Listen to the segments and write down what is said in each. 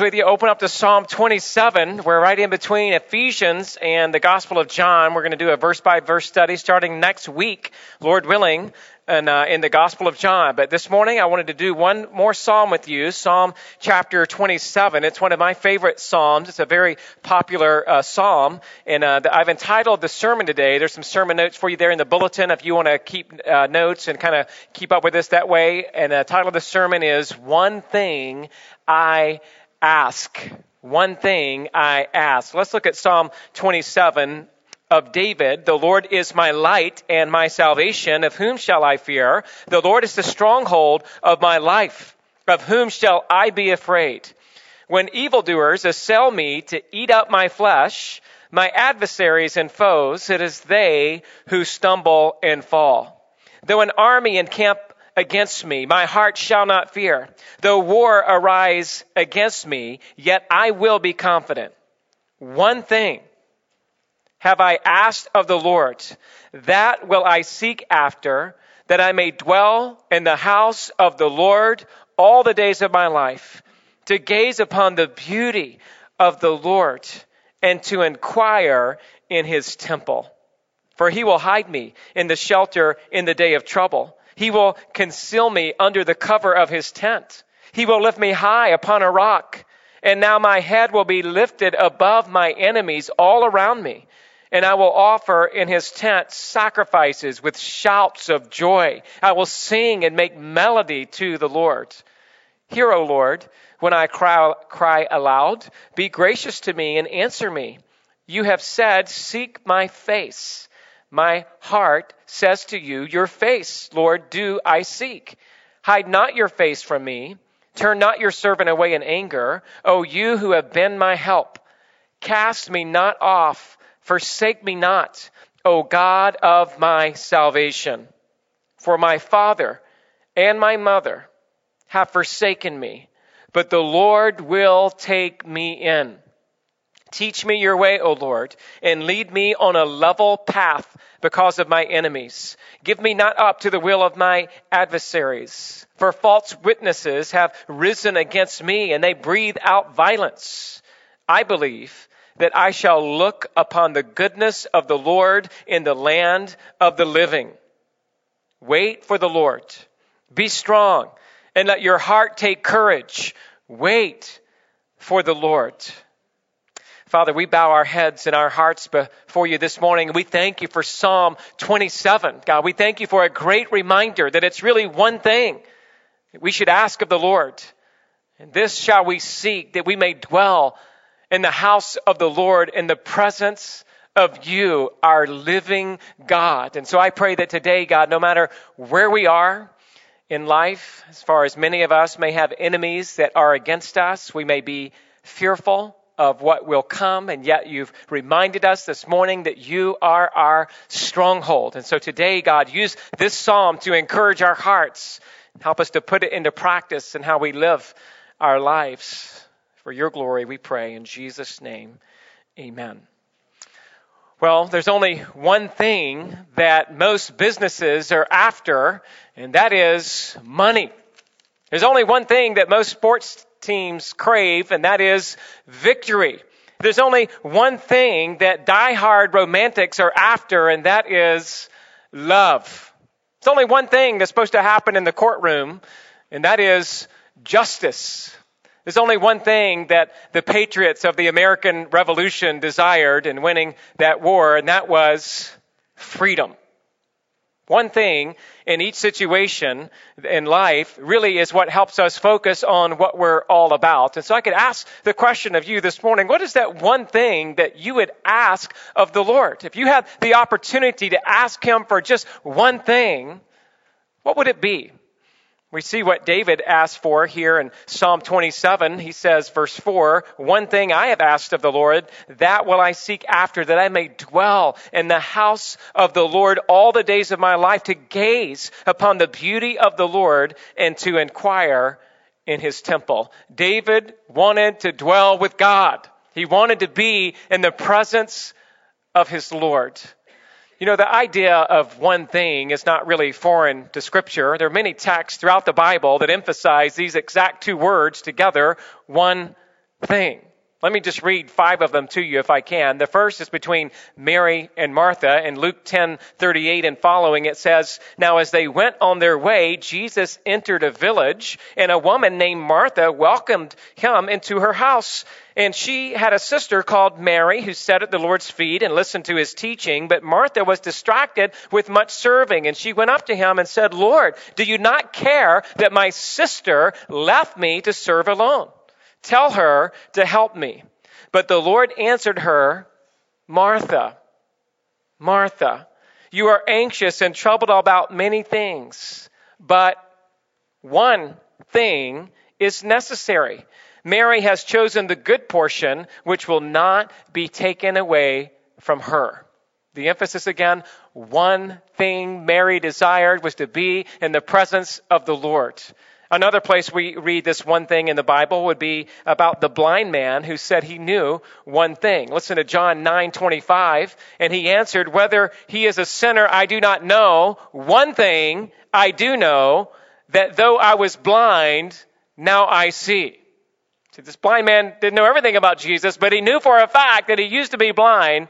with you, open up to Psalm 27. We're right in between Ephesians and the Gospel of John. We're going to do a verse by verse study starting next week, Lord willing, and, uh, in the Gospel of John. But this morning I wanted to do one more psalm with you, Psalm chapter 27. It's one of my favorite psalms. It's a very popular uh, psalm, and uh, I've entitled the sermon today. There's some sermon notes for you there in the bulletin if you want to keep uh, notes and kind of keep up with this that way. And the title of the sermon is One Thing I ask. One thing I ask. Let's look at Psalm 27 of David. The Lord is my light and my salvation. Of whom shall I fear? The Lord is the stronghold of my life. Of whom shall I be afraid? When evildoers assail me to eat up my flesh, my adversaries and foes, it is they who stumble and fall. Though an army encamp against me, my heart shall not fear. Though war arise against me, yet I will be confident. One thing have I asked of the Lord, that will I seek after, that I may dwell in the house of the Lord all the days of my life, to gaze upon the beauty of the Lord and to inquire in his temple. For he will hide me in the shelter in the day of trouble. He will conceal me under the cover of his tent. He will lift me high upon a rock. And now my head will be lifted above my enemies all around me. And I will offer in his tent sacrifices with shouts of joy. I will sing and make melody to the Lord. Hear, O Lord, when I cry, cry aloud. Be gracious to me and answer me. You have said, Seek my face. My heart says to you, Your face, Lord, do I seek. Hide not your face from me. Turn not your servant away in anger. O you who have been my help, cast me not off. Forsake me not, O God of my salvation. For my father and my mother have forsaken me, but the Lord will take me in. Teach me your way, O Lord, and lead me on a level path because of my enemies. Give me not up to the will of my adversaries. For false witnesses have risen against me and they breathe out violence. I believe that I shall look upon the goodness of the Lord in the land of the living. Wait for the Lord. Be strong and let your heart take courage. Wait for the Lord. Father, we bow our heads and our hearts before you this morning. We thank you for Psalm 27. God, we thank you for a great reminder that it's really one thing we should ask of the Lord. And this shall we seek that we may dwell in the house of the Lord in the presence of you, our living God. And so I pray that today, God, no matter where we are, in life, as far as many of us may have enemies that are against us, we may be fearful of what will come, and yet you've reminded us this morning that you are our stronghold. And so today, God, use this psalm to encourage our hearts. Help us to put it into practice in how we live our lives. For your glory, we pray in Jesus' name. Amen. Well, there's only one thing that most businesses are after, and that is money. There's only one thing that most sports teams crave, and that is victory. There's only one thing that die-hard romantics are after, and that is love. It's only one thing that's supposed to happen in the courtroom, and that is justice. There's only one thing that the patriots of the American Revolution desired in winning that war, and that was freedom. One thing in each situation in life really is what helps us focus on what we're all about. And so I could ask the question of you this morning, what is that one thing that you would ask of the Lord? If you had the opportunity to ask Him for just one thing, what would it be? We see what David asked for here in Psalm 27. He says, verse 4, One thing I have asked of the Lord, that will I seek after, that I may dwell in the house of the Lord all the days of my life, to gaze upon the beauty of the Lord and to inquire in his temple. David wanted to dwell with God. He wanted to be in the presence of his Lord. You know, the idea of one thing is not really foreign to Scripture. There are many texts throughout the Bible that emphasize these exact two words together one thing. Let me just read five of them to you if I can. The first is between Mary and Martha. In Luke 10, 38 and following, it says, Now as they went on their way, Jesus entered a village, and a woman named Martha welcomed him into her house. And she had a sister called Mary who sat at the Lord's feet and listened to his teaching. But Martha was distracted with much serving. And she went up to him and said, Lord, do you not care that my sister left me to serve alone? Tell her to help me. But the Lord answered her, Martha, Martha, you are anxious and troubled about many things, but one thing is necessary. Mary has chosen the good portion, which will not be taken away from her. The emphasis again, one thing Mary desired was to be in the presence of the Lord. Another place we read this one thing in the Bible would be about the blind man who said he knew one thing. Listen to John 9:25, and he answered, "Whether he is a sinner, I do not know. One thing I do know, that though I was blind, now I see." See, this blind man didn't know everything about Jesus, but he knew for a fact that he used to be blind,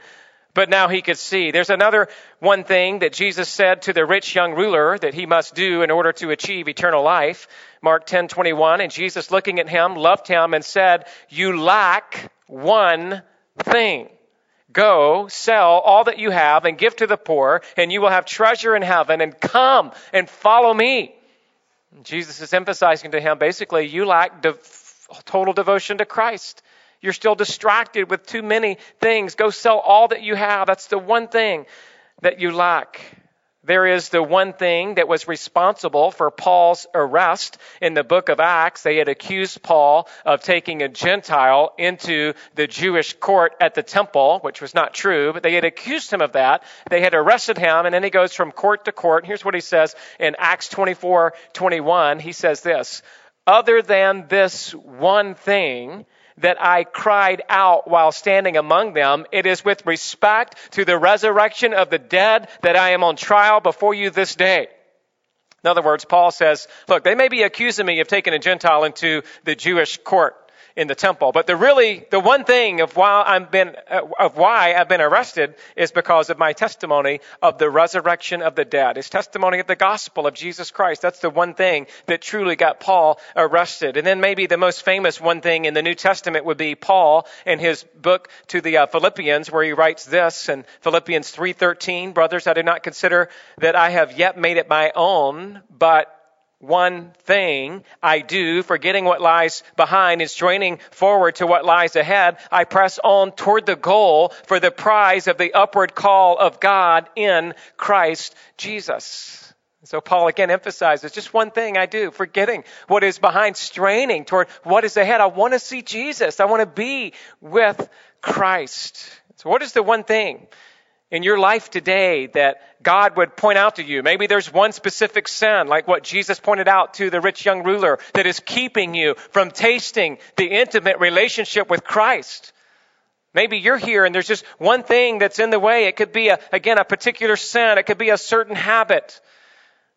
but now he could see. There's another one thing that Jesus said to the rich young ruler that he must do in order to achieve eternal life. Mark 10:21 and Jesus looking at him loved him and said, "You lack one thing. Go, sell all that you have and give to the poor, and you will have treasure in heaven and come and follow me." Jesus is emphasizing to him basically, you lack de- total devotion to Christ. You're still distracted with too many things. Go sell all that you have. That's the one thing that you lack. There is the one thing that was responsible for Paul's arrest in the book of Acts. They had accused Paul of taking a Gentile into the Jewish court at the temple, which was not true, but they had accused him of that. They had arrested him, and then he goes from court to court. Here's what he says in Acts 24 21. He says this Other than this one thing, that I cried out while standing among them. It is with respect to the resurrection of the dead that I am on trial before you this day. In other words, Paul says, look, they may be accusing me of taking a Gentile into the Jewish court in the temple. But the really, the one thing of why I've been, uh, of why I've been arrested is because of my testimony of the resurrection of the dead. His testimony of the gospel of Jesus Christ. That's the one thing that truly got Paul arrested. And then maybe the most famous one thing in the New Testament would be Paul in his book to the uh, Philippians where he writes this in Philippians 3:13, brothers, I do not consider that I have yet made it my own, but one thing I do, forgetting what lies behind and straining forward to what lies ahead, I press on toward the goal for the prize of the upward call of God in Christ Jesus. So Paul again emphasizes just one thing I do, forgetting what is behind, straining toward what is ahead. I want to see Jesus. I want to be with Christ. So what is the one thing in your life today that God would point out to you. Maybe there's one specific sin, like what Jesus pointed out to the rich young ruler, that is keeping you from tasting the intimate relationship with Christ. Maybe you're here and there's just one thing that's in the way. It could be, a, again, a particular sin. It could be a certain habit.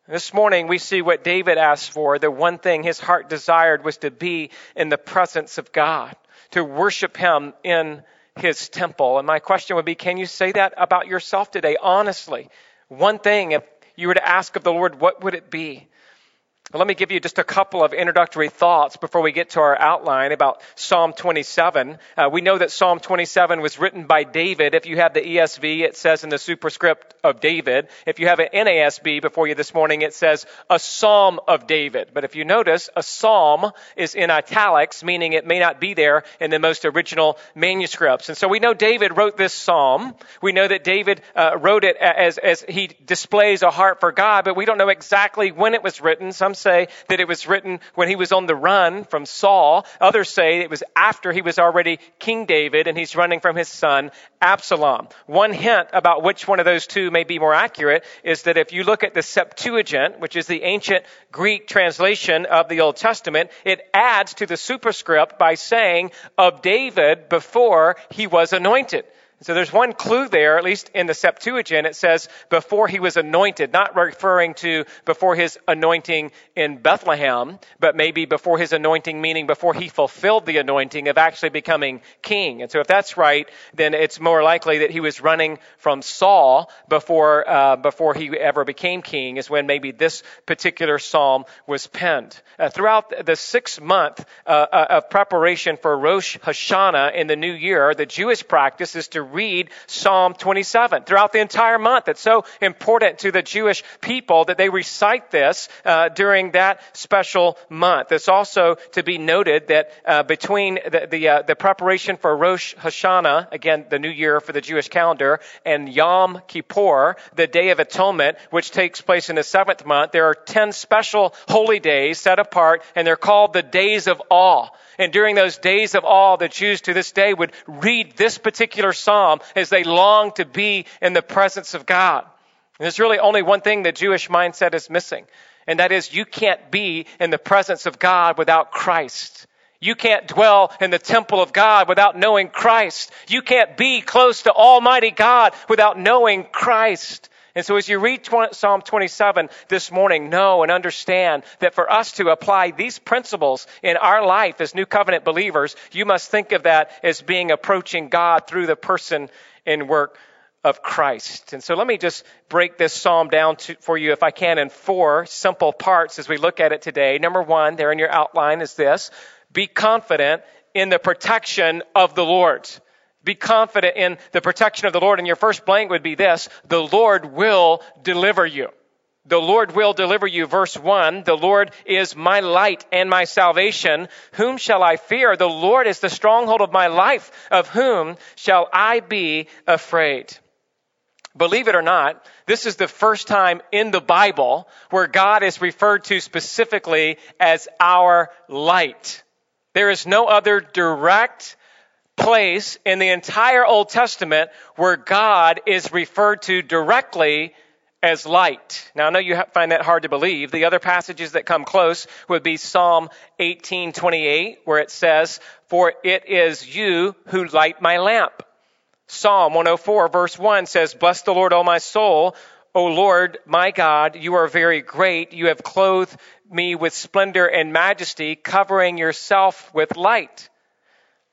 This morning we see what David asked for. The one thing his heart desired was to be in the presence of God, to worship Him in his temple. And my question would be, can you say that about yourself today, honestly? One thing, if you were to ask of the Lord, what would it be? Let me give you just a couple of introductory thoughts before we get to our outline about Psalm 27. Uh, we know that Psalm 27 was written by David. If you have the ESV, it says in the superscript of David. If you have an NASB before you this morning, it says a Psalm of David. But if you notice, a Psalm is in italics, meaning it may not be there in the most original manuscripts. And so we know David wrote this Psalm. We know that David uh, wrote it as, as he displays a heart for God, but we don't know exactly when it was written. Some say that it was written when he was on the run from Saul. Others say it was after he was already King David and he's running from his son Absalom. One hint about which one of those two may be more accurate is that if you look at the Septuagint, which is the ancient Greek translation of the Old Testament, it adds to the superscript by saying of David before he was anointed So there's one clue there, at least in the Septuagint. It says before he was anointed, not referring to before his anointing in Bethlehem, but maybe before his anointing, meaning before he fulfilled the anointing of actually becoming king. And so if that's right, then it's more likely that he was running from Saul before, uh, before he ever became king is when maybe this particular psalm was penned. Uh, throughout the six month uh, uh of preparation for Rosh Hashanah in the new year, the Jewish practice is to read Psalm 27 throughout the entire month. It's so important to the Jewish people that they recite this uh, during that special month. It's also to be noted that uh, between the the, uh, the, preparation for Rosh Hashanah, again the new year for the Jewish calendar, and Yom Kippur, the Day of Atonement, which takes place in the seventh month, there are ten special holy days set apart, and they're called the days of awe. And during those days of awe, the Jews to this day would read this particular psalm as they long to be in the presence of God. And there's really only one thing the Jewish mindset is missing, and that is you can't be in the presence of God without Christ. You can't dwell in the temple of God without knowing Christ. You can't be close to Almighty God without knowing Christ. And so as you read Psalm 27 this morning, know and understand that for us to apply these principles in our life as new covenant believers, you must think of that as being approaching God through the person and work of Christ. And so let me just break this psalm down to, for you, if I can, in four simple parts as we look at it today. Number one, there in your outline is this be confident in the protection of the Lord. Be confident in the protection of the Lord. And your first blank would be this the Lord will deliver you. The Lord will deliver you. Verse 1 The Lord is my light and my salvation. Whom shall I fear? The Lord is the stronghold of my life. Of whom shall I be afraid? Believe it or not, this is the first time in the Bible where God is referred to specifically as our light. There is no other direct place in the entire Old Testament where God is referred to directly as light. Now I know you find that hard to believe. The other passages that come close would be Psalm 18:28 where it says, "For it is you who light my lamp." Psalm 104 verse 1 says, "Bless the Lord, O my soul, O Lord, my God, you are very great. You have clothed me with splendor and majesty, covering yourself with light."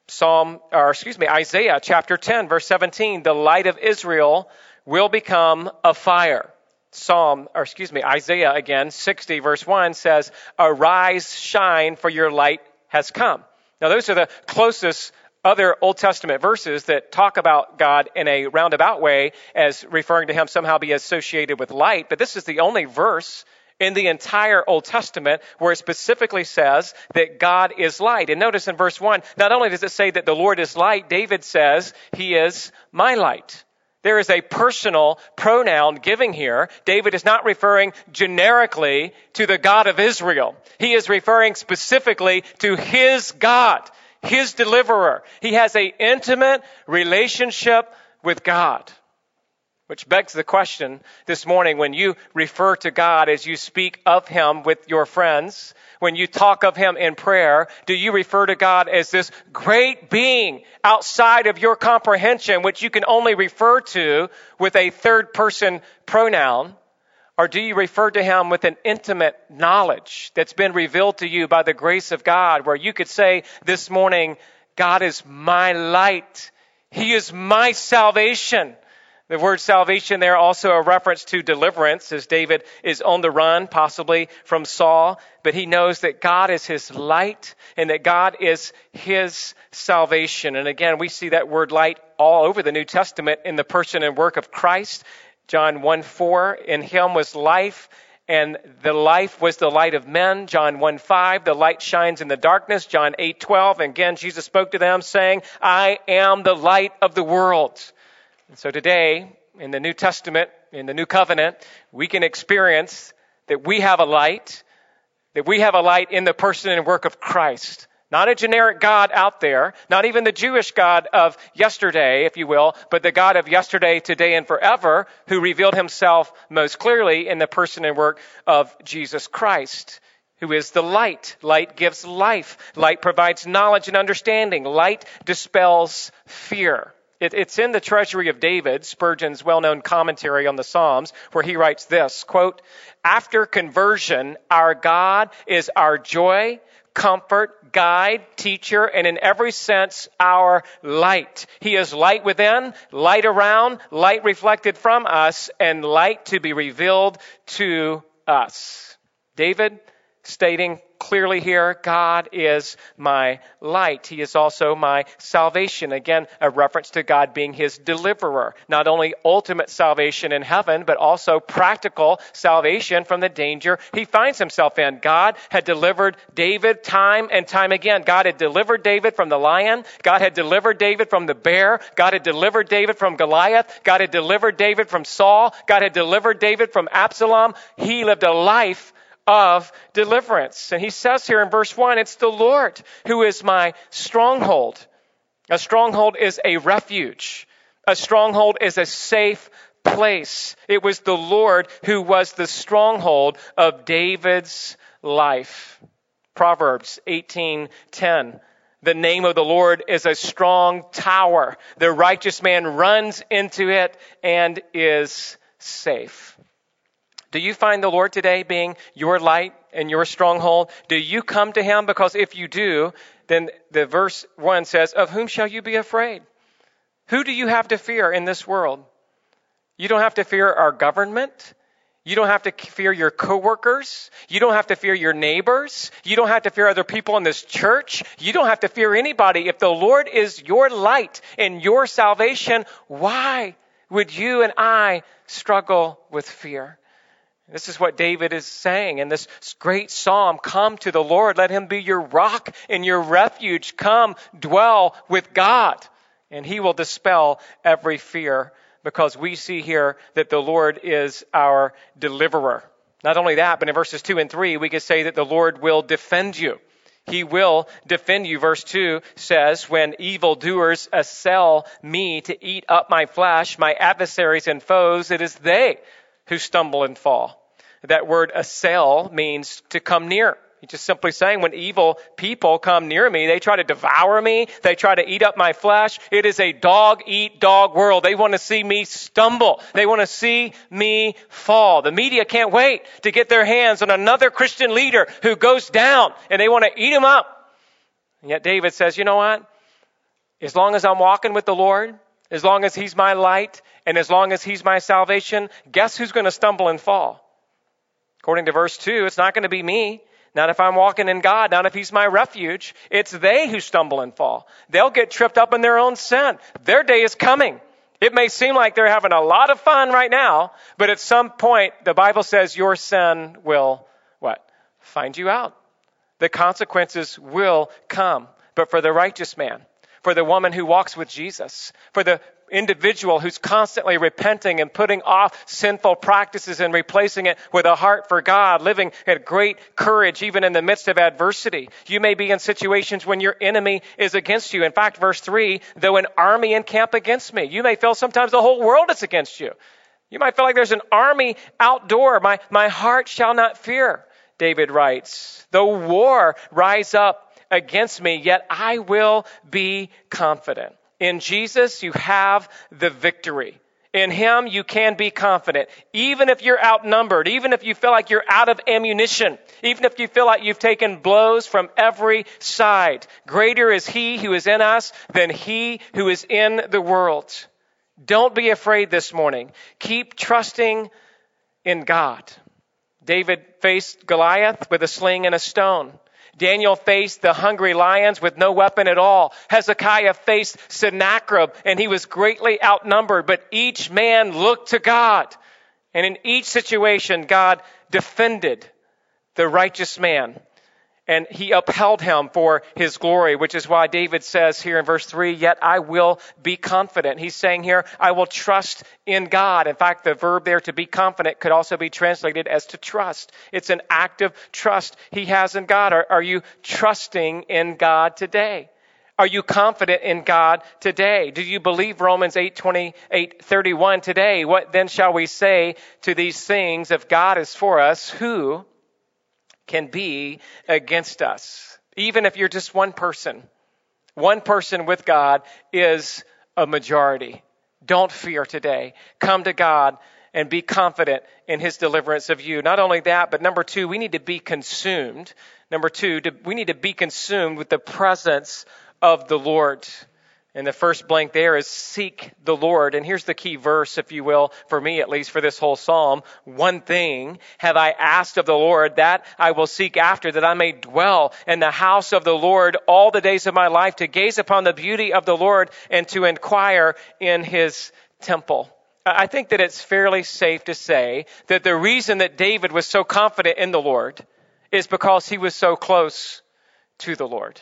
Psalm, or excuse me, Isaiah chapter 10, verse 17, the light of Israel will become a fire. Psalm, or excuse me, Isaiah again, 60, verse 1 says, Arise, shine, for your light has come. Now, those are the closest other Old Testament verses that talk about God in a roundabout way as referring to him somehow be associated with light, but this is the only verse in the entire Old Testament where it specifically says that God is light. And notice in verse 1, not only does it say that the Lord is light, David says, He is my light. There is a personal pronoun giving here. David is not referring generically to the God of Israel. He is referring specifically to his God, his deliverer. He has an intimate relationship with God. Which begs the question this morning when you refer to God as you speak of Him with your friends, when you talk of Him in prayer, do you refer to God as this great being outside of your comprehension, which you can only refer to with a third person pronoun? Or do you refer to Him with an intimate knowledge that's been revealed to you by the grace of God, where you could say this morning, God is my light. He is my salvation. The word salvation there also a reference to deliverance as David is on the run, possibly from Saul, but he knows that God is his light and that God is his salvation. And again, we see that word light all over the New Testament in the person and work of Christ. John 1 4, in him was life and the life was the light of men. John 1 5, the light shines in the darkness. John 8 12, and again, Jesus spoke to them saying, I am the light of the world. And so today, in the New Testament, in the New Covenant, we can experience that we have a light, that we have a light in the person and work of Christ. Not a generic God out there, not even the Jewish God of yesterday, if you will, but the God of yesterday, today, and forever, who revealed himself most clearly in the person and work of Jesus Christ, who is the light. Light gives life. Light provides knowledge and understanding. Light dispels fear. It, it's in the Treasury of David, Spurgeon's well-known commentary on the Psalms, where he writes this, quote, After conversion, our God is our joy, comfort, guide, teacher, and in every sense, our light. He is light within, light around, light reflected from us, and light to be revealed to us. David stating clearly here, God is my light. He is also my salvation. Again, a reference to God being his deliverer. Not only ultimate salvation in heaven, but also practical salvation from the danger he finds himself in. God had delivered David time and time again. God had delivered David from the lion. God had delivered David from the bear. God had delivered David from Goliath. God had delivered David from Saul. God had delivered David from Absalom. He lived a life of deliverance. And he says here in verse 1 it's the Lord who is my stronghold. A stronghold is a refuge, a stronghold is a safe place. It was the Lord who was the stronghold of David's life. Proverbs 18:10 The name of the Lord is a strong tower. The righteous man runs into it and is safe. Do you find the Lord today being your light and your stronghold? Do you come to him? Because if you do, then the verse 1 says, Of whom shall you be afraid? Who do you have to fear in this world? You don't have to fear our government. You don't have to fear your coworkers. You don't have to fear your neighbors. You don't have to fear other people in this church. You don't have to fear anybody. If the Lord is your light and your salvation, why would you and I struggle with fear? This is what David is saying in this great psalm. Come to the Lord. Let him be your rock and your refuge. Come dwell with God and he will dispel every fear because we see here that the Lord is our deliverer. Not only that, but in verses 2 and 3, we can say that the Lord will defend you. He will defend you. Verse 2 says, When evildoers assail me to eat up my flesh, my adversaries and foes, it is they who stumble and fall. That word assail means to come near. He's just simply saying when evil people come near me, they try to devour me. They try to eat up my flesh. It is a dog eat dog world. They want to see me stumble. They want to see me fall. The media can't wait to get their hands on another Christian leader who goes down and they want to eat him up. And yet David says, you know what? As long as I'm walking with the Lord, as long as he's my light, and as long as he's my salvation, guess who's going to stumble and fall? According to verse 2, it's not going to be me. Not if I'm walking in God, not if He's my refuge. It's they who stumble and fall. They'll get tripped up in their own sin. Their day is coming. It may seem like they're having a lot of fun right now, but at some point, the Bible says your sin will, what? Find you out. The consequences will come. But for the righteous man, for the woman who walks with Jesus, for the individual who's constantly repenting and putting off sinful practices and replacing it with a heart for God, living at great courage even in the midst of adversity. You may be in situations when your enemy is against you. In fact, verse 3, though an army encamp against me, you may feel sometimes the whole world is against you. You might feel like there's an army outdoor. My, my heart shall not fear, David writes. Though war rise up against me, yet I will be confident. In Jesus, you have the victory. In Him, you can be confident. Even if you're outnumbered, even if you feel like you're out of ammunition, even if you feel like you've taken blows from every side, greater is He who is in us than He who is in the world. Don't be afraid this morning. Keep trusting in God. David faced Goliath with a sling and a stone. Daniel faced the hungry lions with no weapon at all. Hezekiah faced Sennacherib and he was greatly outnumbered, but each man looked to God. And in each situation, God defended the righteous man and he upheld him for his glory, which is why David says here in verse 3, Yet I will be confident. He's saying here, I will trust in God. In fact, the verb there to be confident could also be translated as to trust. It's an active trust he has in God. Are, are you trusting in God today? Are you confident in God today? Do you believe Romans 8, 28, 31 today? What then shall we say to these things? If God is for us, who can be against us. Even if you're just one person, one person with God is a majority. Don't fear today. Come to God and be confident in his deliverance of you. Not only that, but number two, we need to be consumed. Number two, we need to be consumed with the presence of the Lord. And the first blank there is seek the Lord. And here's the key verse, if you will, for me at least for this whole psalm. One thing have I asked of the Lord that I will seek after, that I may dwell in the house of the Lord all the days of my life, to gaze upon the beauty of the Lord and to inquire in his temple. I think that it's fairly safe to say that the reason that David was so confident in the Lord is because he was so close to the Lord.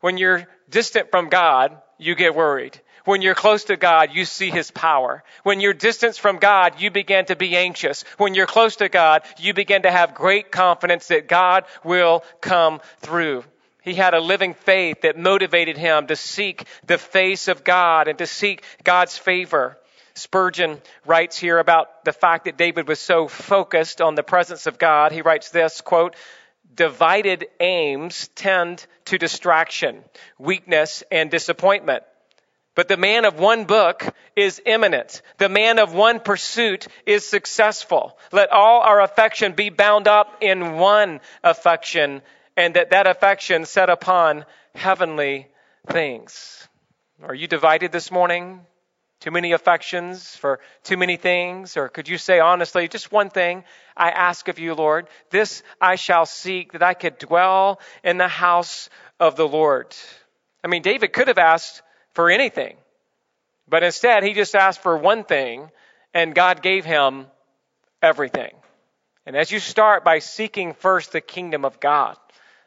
When you're distant from God, you get worried. When you're close to God, you see His power. When you're distant from God, you begin to be anxious. When you're close to God, you begin to have great confidence that God will come through. He had a living faith that motivated him to seek the face of God and to seek God's favor. Spurgeon writes here about the fact that David was so focused on the presence of God. He writes this, quote, divided aims tend to distraction, weakness, and disappointment. But the man of one book is eminent. The man of one pursuit is successful. Let all our affection be bound up in one affection, and that that affection set upon heavenly things. Are you divided this morning? Too many affections for too many things? Or could you say honestly, just one thing I ask of you, Lord? This I shall seek, that I could dwell in the house of the Lord. I mean, David could have asked for anything, but instead he just asked for one thing, and God gave him everything. And as you start by seeking first the kingdom of God,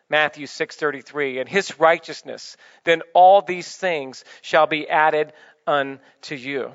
Matthew 6:33 and his righteousness then all these things shall be added unto you.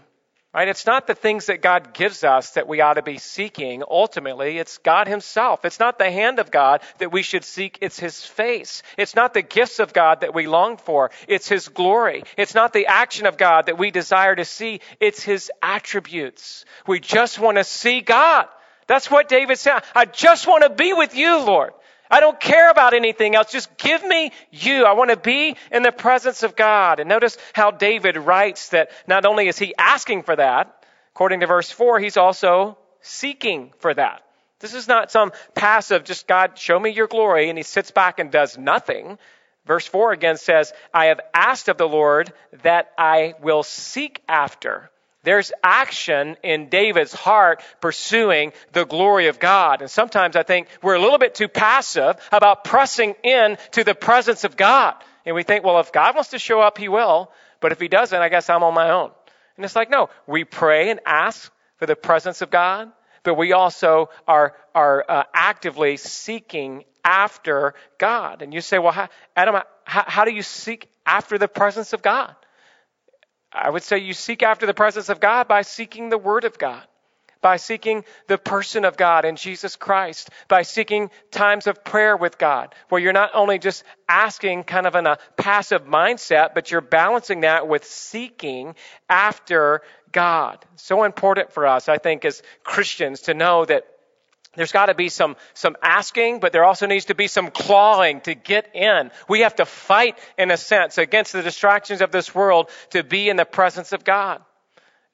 Right? It's not the things that God gives us that we ought to be seeking. Ultimately, it's God Himself. It's not the hand of God that we should seek. It's His face. It's not the gifts of God that we long for. It's His glory. It's not the action of God that we desire to see. It's His attributes. We just want to see God. That's what David said. I just want to be with you, Lord. I don't care about anything else. Just give me you. I want to be in the presence of God. And notice how David writes that not only is he asking for that, according to verse 4, he's also seeking for that. This is not some passive, just God, show me your glory, and he sits back and does nothing. Verse 4 again says, I have asked of the Lord that I will seek after. There's action in David's heart pursuing the glory of God. And sometimes I think we're a little bit too passive about pressing in to the presence of God. And we think, well, if God wants to show up, he will. But if he doesn't, I guess I'm on my own. And it's like, no, we pray and ask for the presence of God, but we also are, are uh, actively seeking after God. And you say, well, how, Adam, how, how do you seek after the presence of God? I would say you seek after the presence of God by seeking the Word of God, by seeking the person of God in Jesus Christ, by seeking times of prayer with God, where you're not only just asking kind of in a passive mindset, but you're balancing that with seeking after God. So important for us, I think, as Christians to know that there's got to be some, some asking, but there also needs to be some clawing to get in. We have to fight, in a sense, against the distractions of this world to be in the presence of God.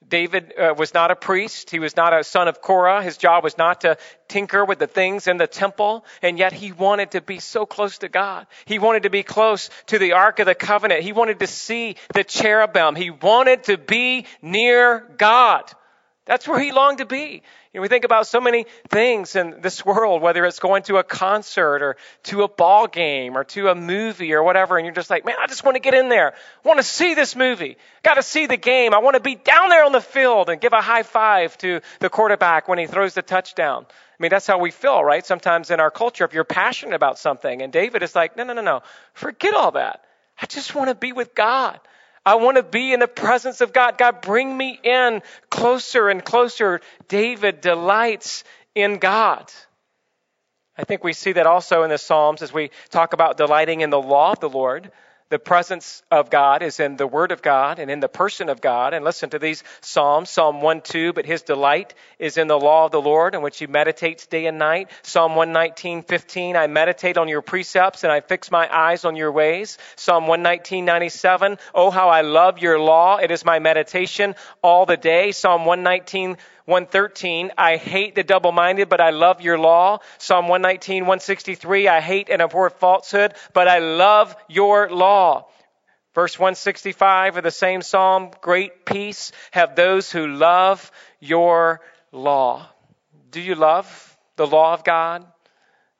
David uh, was not a priest. He was not a son of Korah. His job was not to tinker with the things in the temple. And yet he wanted to be so close to God. He wanted to be close to the Ark of the Covenant. He wanted to see the cherubim. He wanted to be near God. That's where he longed to be. You know, we think about so many things in this world, whether it's going to a concert or to a ball game or to a movie or whatever, and you're just like, man, I just want to get in there. I want to see this movie. Got to see the game. I want to be down there on the field and give a high five to the quarterback when he throws the touchdown. I mean, that's how we feel, right? Sometimes in our culture, if you're passionate about something, and David is like, no, no, no, no, forget all that. I just want to be with God. I want to be in the presence of God. God, bring me in closer and closer. David delights in God. I think we see that also in the Psalms as we talk about delighting in the law of the Lord. The presence of God is in the Word of God and in the person of God. And listen to these Psalms Psalm 1 2, but his delight is in the law of the Lord, in which he meditates day and night. Psalm 119 15, I meditate on your precepts and I fix my eyes on your ways. Psalm 119 97, oh, how I love your law. It is my meditation all the day. Psalm 119 113, I hate the double minded, but I love your law. Psalm 119, 163, I hate and abhor falsehood, but I love your law. Verse 165 of the same psalm, great peace have those who love your law. Do you love the law of God?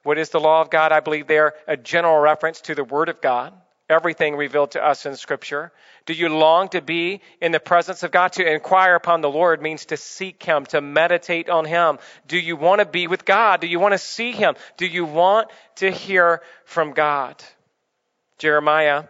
What is the law of God? I believe they're a general reference to the Word of God everything revealed to us in Scripture? Do you long to be in the presence of God? To inquire upon the Lord means to seek Him, to meditate on Him. Do you want to be with God? Do you want to see Him? Do you want to hear from God? Jeremiah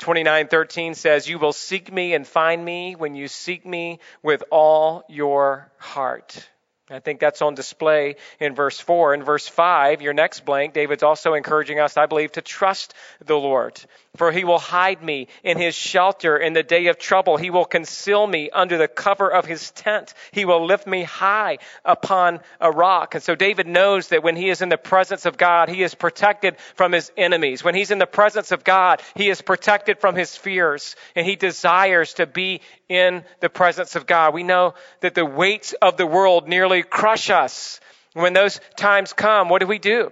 29:13 says, "You will seek me and find me when you seek me with all your heart." I think that's on display in verse 4. In verse 5, your next blank, David's also encouraging us, I believe, to trust the Lord. For he will hide me in his shelter in the day of trouble. He will conceal me under the cover of his tent. He will lift me high upon a rock. And so David knows that when he is in the presence of God, he is protected from his enemies. When he's in the presence of God, he is protected from his fears. And he desires to be in the presence of God. We know that the weights of the world nearly crush us. When those times come, what do we do?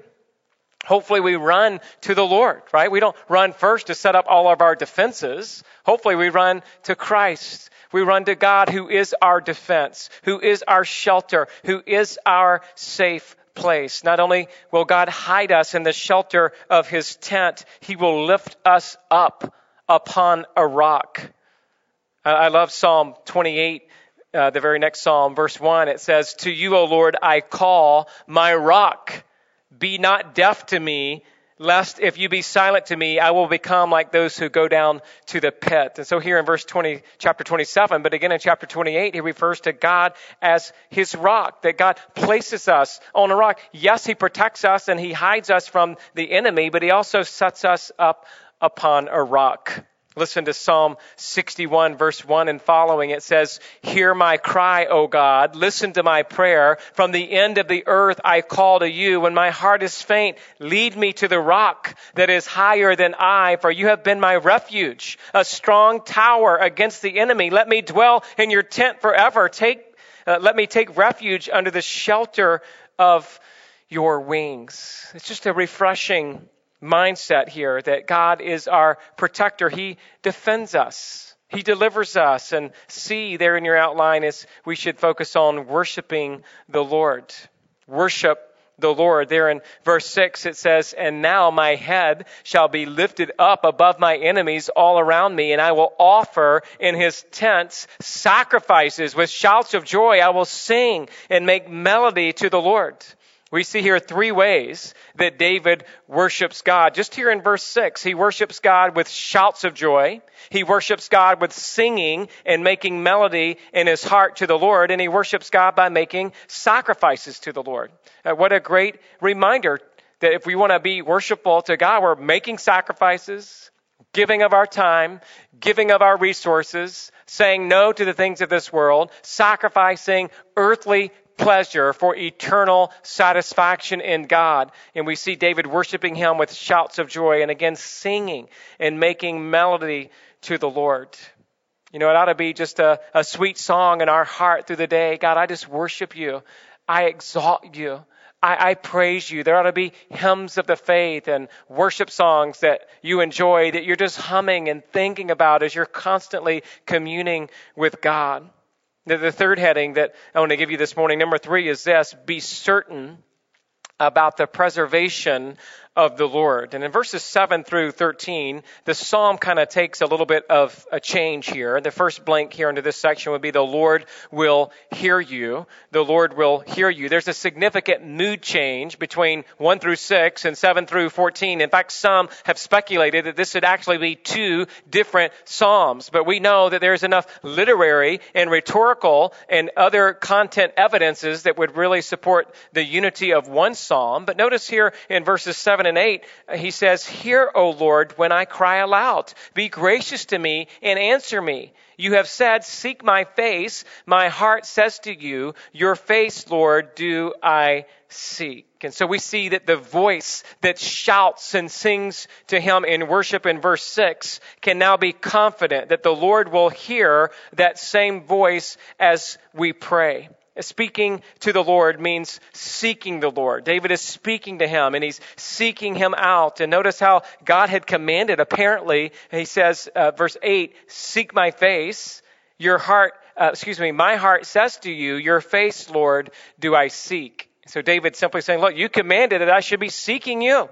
Hopefully we run to the Lord, right? We don't run first to set up all of our defenses. Hopefully we run to Christ. We run to God who is our defense, who is our shelter, who is our safe place. Not only will God hide us in the shelter of his tent, he will lift us up upon a rock. I love Psalm 28. Uh, the very next psalm, verse 1, it says, To you, O Lord, I call my rock be not deaf to me, lest if you be silent to me, I will become like those who go down to the pit. And so here in verse 20, chapter 27, but again in chapter 28, he refers to God as his rock, that God places us on a rock. Yes, he protects us and he hides us from the enemy, but he also sets us up upon a rock. Listen to Psalm 61 verse 1 and following. It says, Hear my cry, O God. Listen to my prayer. From the end of the earth I call to you. When my heart is faint, lead me to the rock that is higher than I, for you have been my refuge, a strong tower against the enemy. Let me dwell in your tent forever. Take, uh, let me take refuge under the shelter of your wings. It's just a refreshing mindset here that God is our protector. He defends us. He delivers us. And C there in your outline is we should focus on worshiping the Lord. Worship the Lord. There in verse 6 it says, And now my head shall be lifted up above my enemies all around me, and I will offer in his tents sacrifices with shouts of joy. I will sing and make melody to the Lord. We see here three ways that David worships God. Just here in verse 6, he worships God with shouts of joy. He worships God with singing and making melody in his heart to the Lord. And he worships God by making sacrifices to the Lord. Uh, what a great reminder that if we want to be worshipful to God, we're making sacrifices, giving of our time, giving of our resources, saying no to the things of this world, sacrificing earthly pleasure, for eternal satisfaction in God. And we see David worshiping him with shouts of joy and again singing and making melody to the Lord. You know, it ought to be just a, a sweet song in our heart through the day. God, I just worship you. I exalt you. I, I, praise you. There ought to be hymns of the faith and worship songs that you enjoy that you're just humming and thinking about as you're constantly communing with God. The, third heading that I want to give you this morning, number three, is this be certain about the preservation of the Lord. And in verses 7 through 13, the psalm kind of takes a little bit of a change here. The first blank here into this section would be the Lord will hear you. The Lord will hear you. There's a significant mood change between 1 through 6 and 7 through 14. In fact, some have speculated that this would actually be two different psalms. But we know that there's enough literary and rhetorical and other content evidences that would really support the unity of one psalm. But notice here in verses 7 and 8, uh, he says, Hear, O Lord, when I cry aloud. Be gracious to me and answer me. You have said, Seek my face. My heart says to you, Your face, Lord, do I seek. And so we see that the voice that shouts and sings to him in worship in verse 6 can now be confident that the Lord will hear that same voice as we pray. Speaking to the Lord means seeking the Lord. David is speaking to him and he's seeking him out. And notice how God had commanded, apparently, he says, uh, verse 8, seek my face. Your heart, uh, excuse me, my heart says to you, your face, Lord, do I seek. So David simply saying, look, you commanded that I should be seeking you.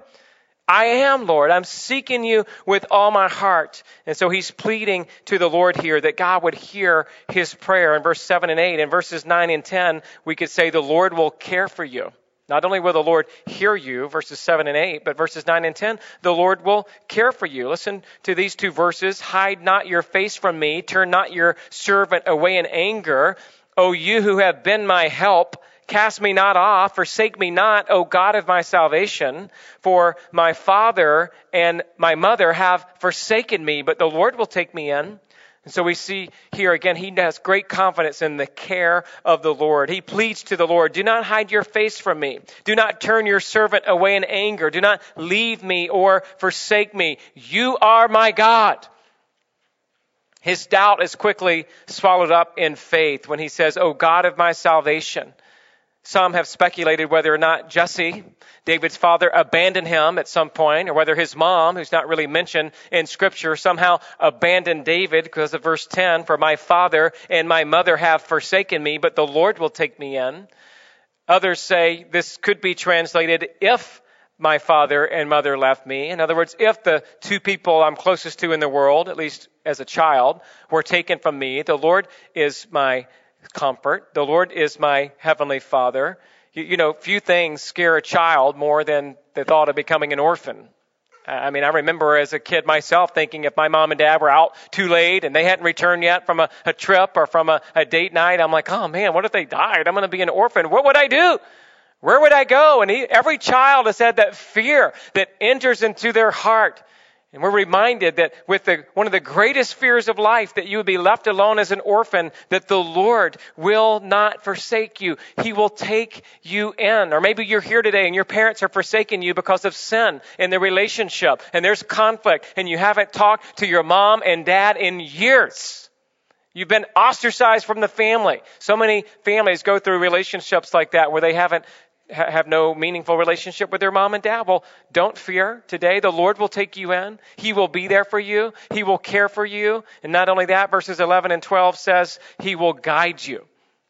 I am, Lord. I'm seeking you with all my heart. And so he's pleading to the Lord here that God would hear his prayer in verse 7 and 8. In verses 9 and 10, we could say the Lord will care for you. Not only will the Lord hear you, verses 7 and 8, but verses 9 and 10, the Lord will care for you. Listen to these two verses. Hide not your face from me. Turn not your servant away in anger. O you who have been my help, Cast me not off, forsake me not, O God of my salvation, for my father and my mother have forsaken me, but the Lord will take me in. And so we see here again, he has great confidence in the care of the Lord. He pleads to the Lord, do not hide your face from me. Do not turn your servant away in anger. Do not leave me or forsake me. You are my God. His doubt is quickly swallowed up in faith when he says, O God of my salvation. Some have speculated whether or not Jesse, David's father, abandoned him at some point, or whether his mom, who's not really mentioned in Scripture, somehow abandoned David because of verse 10 For my father and my mother have forsaken me, but the Lord will take me in. Others say this could be translated if my father and mother left me. In other words, if the two people I'm closest to in the world, at least as a child, were taken from me, the Lord is my comfort. The Lord is my heavenly Father. You, you, know, few things scare a child more than the thought of becoming an orphan. I mean, I remember as a kid myself thinking if my mom and dad were out too late and they hadn't returned yet from a, a trip or from a, a date night, I'm like, oh man, what if they died? I'm going to be an orphan. What would I do? Where would I go? And he, every child has had that fear that enters into their heart. And we're reminded that with the, one of the greatest fears of life, that you would be left alone as an orphan, that the Lord will not forsake you. He will take you in. Or maybe you're here today and your parents are forsaking you because of sin in the relationship and there's conflict and you haven't talked to your mom and dad in years. You've been ostracized from the family. So many families go through relationships like that where they haven't have no meaningful relationship with their mom and dad. Well, don't fear. Today, the Lord will take you in. He will be there for you. He will care for you. And not only that, verses 11 and 12 says, He will guide you.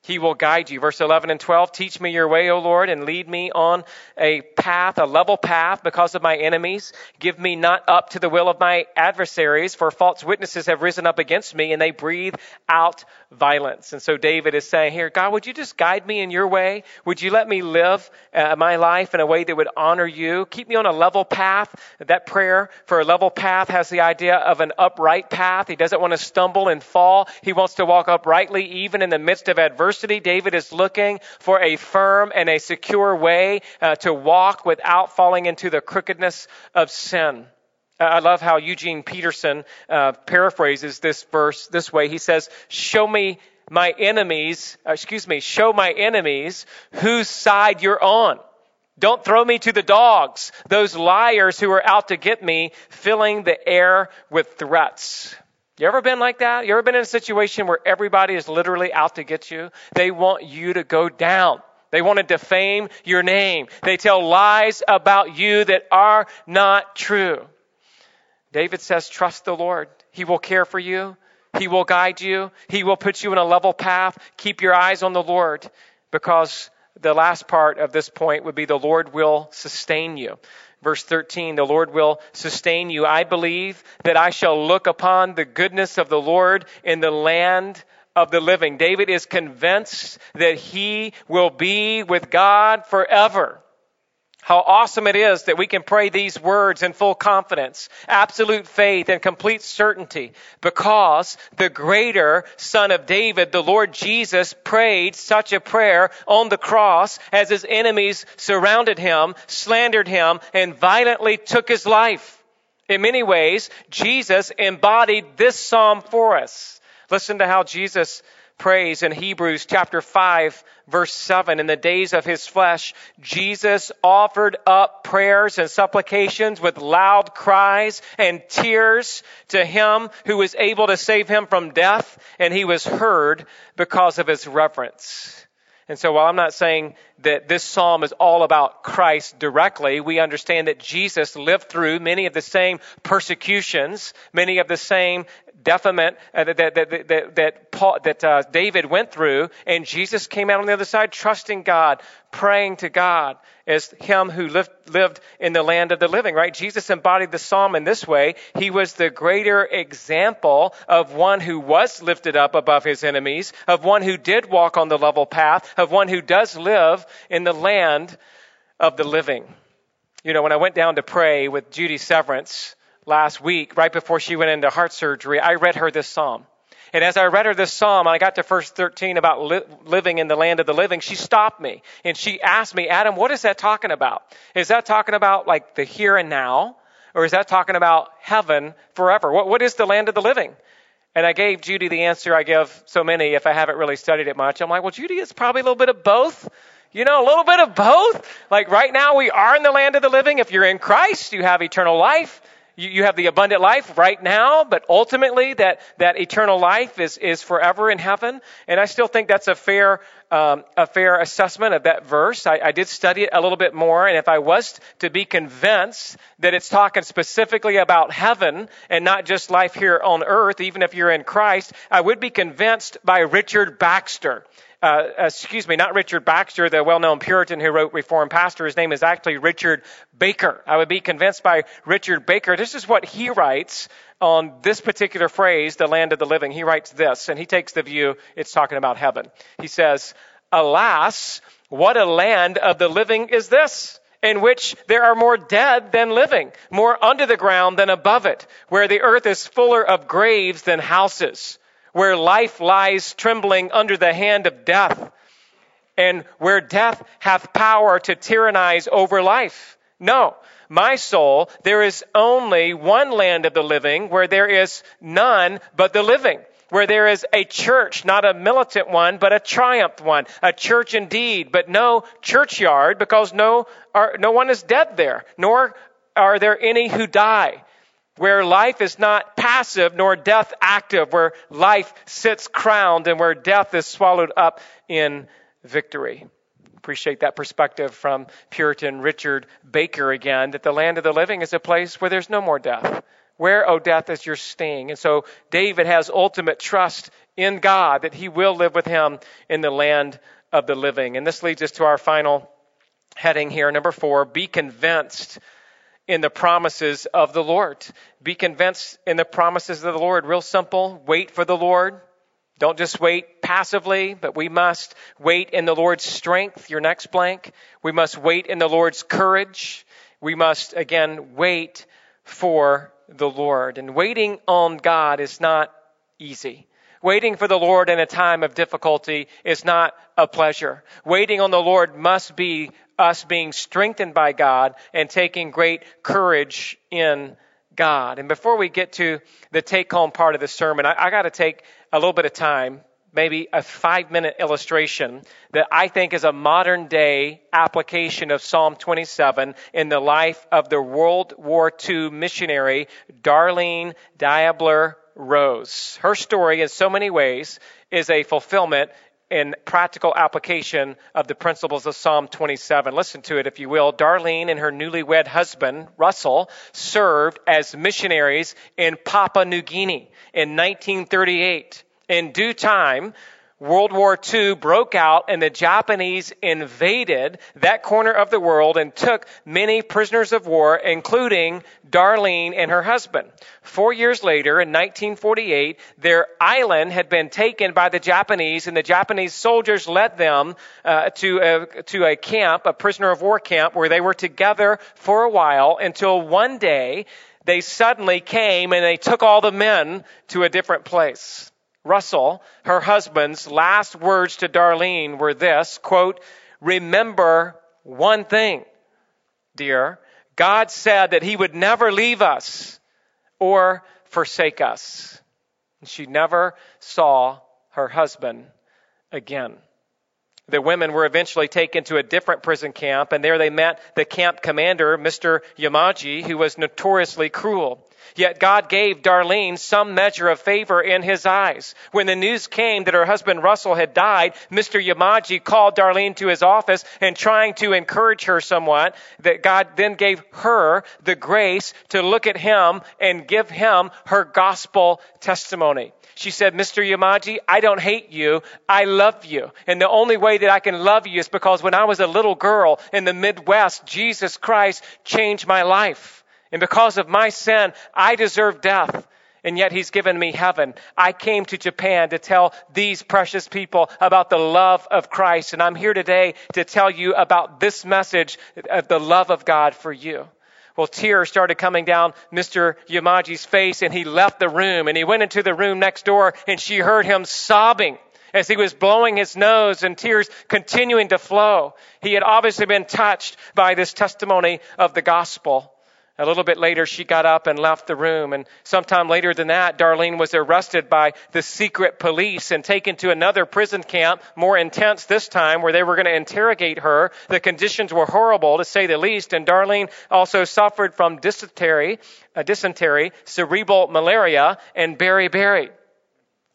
He will guide you. Verse 11 and 12, teach me your way, O Lord, and lead me on a path, a level path because of my enemies. Give me not up to the will of my adversaries, for false witnesses have risen up against me and they breathe out violence. And so David is saying here, God, would you just guide me in your way? Would you let me live uh, my life in a way that would honor you? Keep me on a level path. That prayer for a level path has the idea of an upright path. He doesn't want to stumble and fall. He wants to walk uprightly even in the midst of adversity adversity, David is looking for a firm and a secure way uh, to walk without falling into the crookedness of sin. Uh, I love how Eugene Peterson uh, paraphrases this verse this way. He says, Show me my enemies, uh, excuse me, show my enemies whose side you're on. Don't throw me to the dogs, those liars who are out to get me, filling the air with threats. You ever been like that? You ever been in a situation where everybody is literally out to get you? They want you to go down. They want to defame your name. They tell lies about you that are not true. David says, trust the Lord. He will care for you. He will guide you. He will put you in a level path. Keep your eyes on the Lord because the last part of this point would be the Lord will sustain you. Verse 13, the Lord will sustain you. I believe that I shall look upon the goodness of the Lord in the land of the living. David is convinced that he will be with God forever. How awesome it is that we can pray these words in full confidence, absolute faith, and complete certainty because the greater Son of David, the Lord Jesus, prayed such a prayer on the cross as his enemies surrounded him, slandered him, and violently took his life. In many ways, Jesus embodied this psalm for us. Listen to how Jesus prays in Hebrews chapter 5 verse 7 in the days of his flesh Jesus offered up prayers and supplications with loud cries and tears to him who was able to save him from death and he was heard because of his reverence. And so while I'm not saying that this psalm is all about Christ directly, we understand that Jesus lived through many of the same persecutions, many of the same deferment uh, that, that, that, that, Paul, that uh, David went through, and Jesus came out on the other side trusting God, praying to God as him who lived, lived in the land of the living, right? Jesus embodied the psalm in this way. He was the greater example of one who was lifted up above his enemies, of one who did walk on the level path, of one who does live in the land of the living. You know, when I went down to pray with Judy Severance, last week, right before she went into heart surgery, I read her this psalm. And as I read her this psalm, I got to verse 13 about li- living in the land of the living, she stopped me and she asked me, Adam, what is that talking about? Is that talking about like the here and now? Or is that talking about heaven forever? What, what is the land of the living? And I gave Judy the answer I give so many if I haven't really studied it much. I'm like, well, Judy, it's probably a little bit of both. You know, a little bit of both. Like right now, we are in the land of the living. If you're in Christ, you have eternal life you, you have the abundant life right now, but ultimately that, that eternal life is, is forever in heaven. And I still think that's a fair, um, a fair assessment of that verse. I, I did study it a little bit more, and if I was to be convinced that it's talking specifically about heaven and not just life here on earth, even if you're in Christ, I would be convinced by Richard Baxter uh, excuse me, not Richard Baxter, the well-known Puritan who wrote Reformed Pastor. His name is actually Richard Baker. I would be convinced by Richard Baker. This is what he writes on this particular phrase, the land of the living. He writes this, and he takes the view it's talking about heaven. He says, Alas, what a land of the living is this? in which there are more dead than living, more under the ground than above it, where the earth is fuller of graves than houses, where life lies trembling under the hand of death, and where death hath power to tyrannize over life. No, my soul, there is only one land of the living where there is none but the living where there is a church, not a militant one, but a triumph one, a church indeed, but no churchyard because no, are, no one is dead there, nor are there any who die where life is not passive nor death active, where life sits crowned and where death is swallowed up in victory. Appreciate that perspective from Puritan Richard Baker again, that the land of the living is a place where there's no more death. Where, O oh, death, is your sting? And so David has ultimate trust in God that he will live with him in the land of the living. And this leads us to our final heading here. Number four, be convinced in the promises of the Lord. Be convinced in the promises of the Lord. Real simple. Wait for the Lord. Don't just wait passively, but we must wait in the Lord's strength. Your next blank. We must wait in the Lord's courage. We must, again, wait for the Lord. And waiting on God is not easy. Waiting for the Lord in a time of difficulty is not a pleasure. Waiting on the Lord must be us being strengthened by God and taking great courage in God. And before we get to the take home part of the sermon, I, I got to take a little bit of time, maybe a five minute illustration that I think is a modern day application of Psalm 27 in the life of the World War II missionary Darlene Deibler Rose. Her story, in so many ways, is a fulfillment in practical application of the principles of Psalm 27. Listen to it, if you will. Darlene and her newlywed husband, Russell, served as missionaries in Papua New Guinea in 1938. In due time, World War II broke out and the Japanese invaded that corner of the world and took many prisoners of war, including Darlene and her husband. Four years later, in 1948, their island had been taken by the Japanese, and the Japanese soldiers led them uh, to, a, to a camp, a prisoner of war camp, where they were together for a while until one day they suddenly came and they took all the men to a different place. Russell, her husband's last words to Darlene were this, quote, remember one thing, dear. God said that he would never leave us or forsake us. She never saw her husband again. The women were eventually taken to a different prison camp, and there they met the camp commander, Mr. Yamaji, who was notoriously cruel. Yet God gave Darlene some measure of favor in his eyes. When the news came that her husband Russell had died, Mr. Yamaji called Darlene to his office and trying to encourage her somewhat, that God then gave her the grace to look at him and give him her gospel testimony. She said, Mr. Yamaji, I don't hate you. I love you. And the only way that I can love you is because when I was a little girl in the Midwest, Jesus Christ changed my life. And because of my sin, I deserve death. And yet he's given me heaven. I came to Japan to tell these precious people about the love of Christ. And I'm here today to tell you about this message of the love of God for you. Well, tears started coming down Mr. Yamaji's face and he left the room and he went into the room next door and she heard him sobbing as he was blowing his nose and tears continuing to flow. He had obviously been touched by this testimony of the gospel. A little bit later, she got up and left the room. And sometime later than that, Darlene was arrested by the secret police and taken to another prison camp, more intense this time, where they were going to interrogate her. The conditions were horrible, to say the least. And Darlene also suffered from dysentery, uh, dysentery cerebral malaria, and beriberi.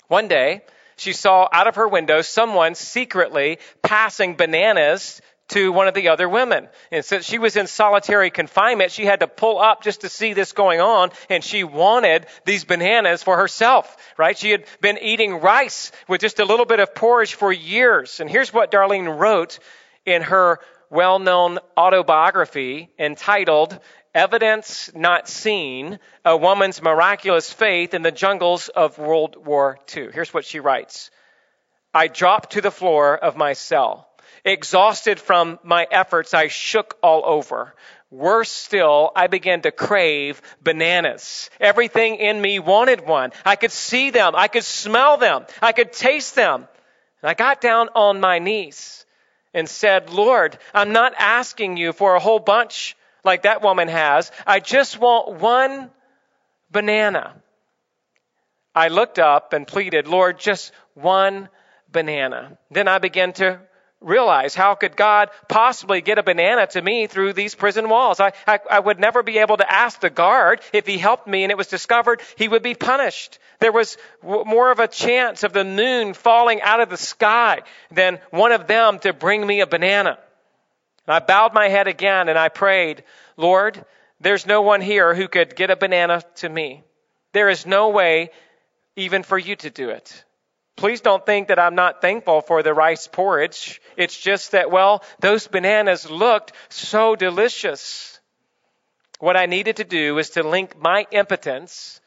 One day, she saw out of her window someone secretly passing bananas to one of the other women. And since she was in solitary confinement, she had to pull up just to see this going on, and she wanted these bananas for herself, right? She had been eating rice with just a little bit of porridge for years. And here's what Darlene wrote in her well known autobiography entitled Evidence Not Seen A Woman's Miraculous Faith in the Jungles of World War II. Here's what she writes I dropped to the floor of my cell. Exhausted from my efforts, I shook all over. Worse still, I began to crave bananas. Everything in me wanted one. I could see them. I could smell them. I could taste them. And I got down on my knees and said, Lord, I'm not asking you for a whole bunch like that woman has. I just want one banana. I looked up and pleaded, Lord, just one banana. Then I began to realize how could God possibly get a banana to me through these prison walls? I, I, I, would never be able to ask the guard if he helped me and it was discovered he would be punished. There was w- more of a chance of the moon falling out of the sky than one of them to bring me a banana. And I bowed my head again and I prayed, Lord, there's no one here who could get a banana to me. There is no way even for you to do it. Please don't think that I'm not thankful for the rice porridge. It's just that, well, those bananas looked so delicious. What I needed to do was to link my impotence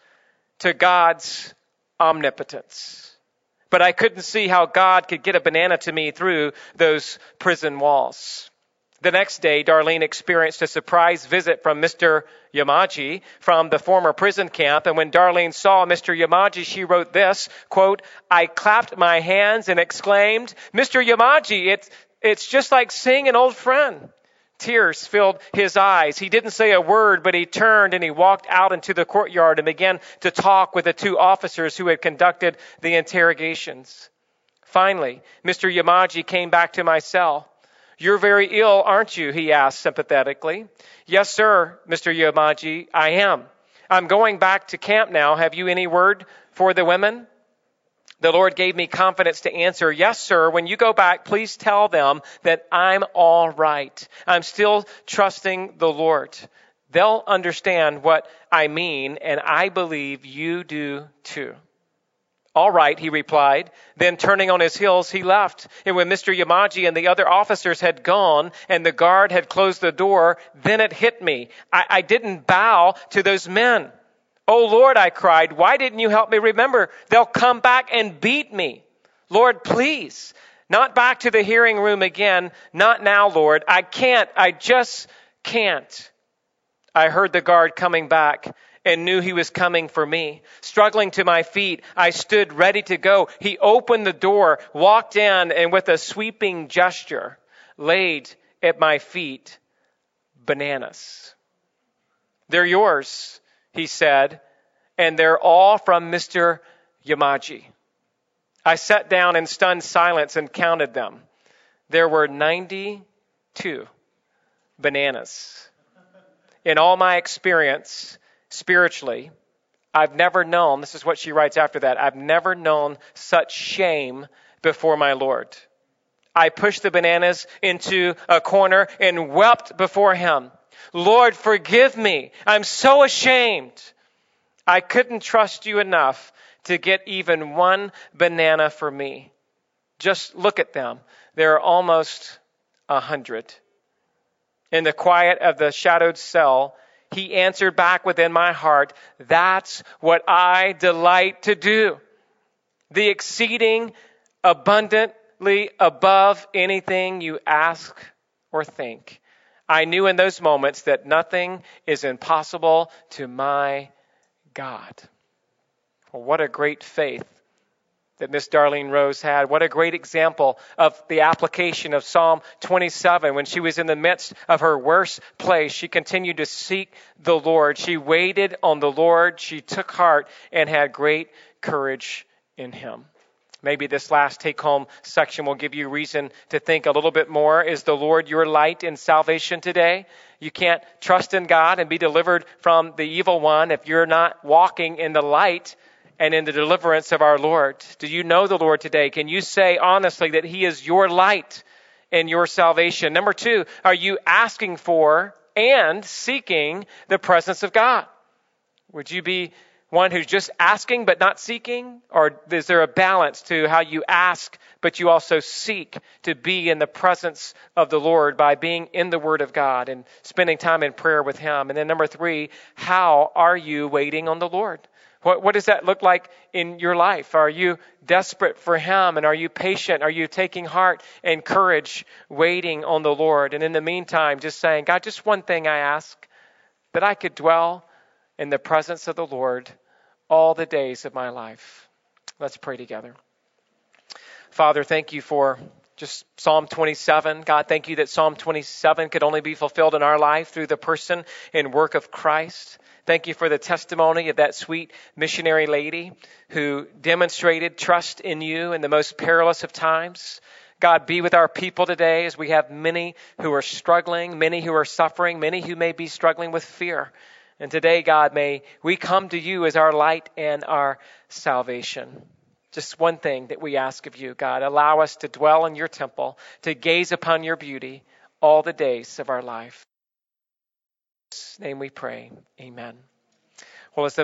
to God's omnipotence. But I couldn't see how God could get a banana to me through those prison walls. The next day, Darlene experienced a surprise visit from Mr. Yamaji from the former prison camp. And when Darlene saw Mr. Yamaji, she wrote this, quote, I clapped my hands and exclaimed, Mr. Yamaji, it's, it's just like seeing an old friend. Tears filled his eyes. He didn't say a word, but he turned and he walked out into the courtyard and began to talk with the two officers who had conducted the interrogations. Finally, Mr. Yamaji came back to my cell. You're very ill, aren't you? He asked sympathetically. Yes, sir, Mr. Yamaji, I am. I'm going back to camp now. Have you any word for the women? The Lord gave me confidence to answer, Yes, sir. When you go back, please tell them that I'm all right. I'm still trusting the Lord. They'll understand what I mean, and I believe you do too. All right, he replied. Then turning on his heels, he left. And when Mr. Yamaji and the other officers had gone and the guard had closed the door, then it hit me. I, I didn't bow to those men. Oh Lord, I cried, why didn't you help me remember? They'll come back and beat me. Lord, please. Not back to the hearing room again. Not now, Lord. I can't. I just can't. I heard the guard coming back and knew he was coming for me. Struggling to my feet, I stood ready to go. He opened the door, walked in, and with a sweeping gesture, laid at my feet bananas. They're yours, he said, and they're all from Mr. Yamaji. I sat down in stunned silence and counted them. There were 92 bananas. In all my experience, spiritually, I've never known, this is what she writes after that, I've never known such shame before my Lord. I pushed the bananas into a corner and wept before him. Lord, forgive me. I'm so ashamed. I couldn't trust you enough to get even one banana for me. Just look at them. There are almost a hundred. In the quiet of the shadowed cell, he answered back within my heart, That's what I delight to do. The exceeding abundantly above anything you ask or think. I knew in those moments that nothing is impossible to my God. Well, what a great faith that Miss Darlene Rose had. What a great example of the application of Psalm 27. When she was in the midst of her worst place, she continued to seek the Lord. She waited on the Lord. She took heart and had great courage in Him. Maybe this last take home section will give you reason to think a little bit more. Is the Lord your light in salvation today? You can't trust in God and be delivered from the evil one if you're not walking in the light and in the deliverance of our Lord. Do you know the Lord today? Can you say honestly that He is your light and your salvation? Number two, are you asking for and seeking the presence of God? Would you be one who's just asking but not seeking? Or is there a balance to how you ask but you also seek to be in the presence of the Lord by being in the Word of God and spending time in prayer with Him? And then number three, how are you waiting on the Lord? What, what does that look like in your life? Are you desperate for Him? And are you patient? Are you taking heart and courage, waiting on the Lord? And in the meantime, just saying, God, just one thing I ask that I could dwell in the presence of the Lord all the days of my life. Let's pray together. Father, thank you for just Psalm 27. God, thank you that Psalm 27 could only be fulfilled in our life through the person and work of Christ. Thank you for the testimony of that sweet missionary lady who demonstrated trust in you in the most perilous of times. God, be with our people today as we have many who are struggling, many who are suffering, many who may be struggling with fear. And today, God, may we come to you as our light and our salvation. Just one thing that we ask of you, God, allow us to dwell in your temple, to gaze upon your beauty all the days of our life name we pray. Amen. Well, as the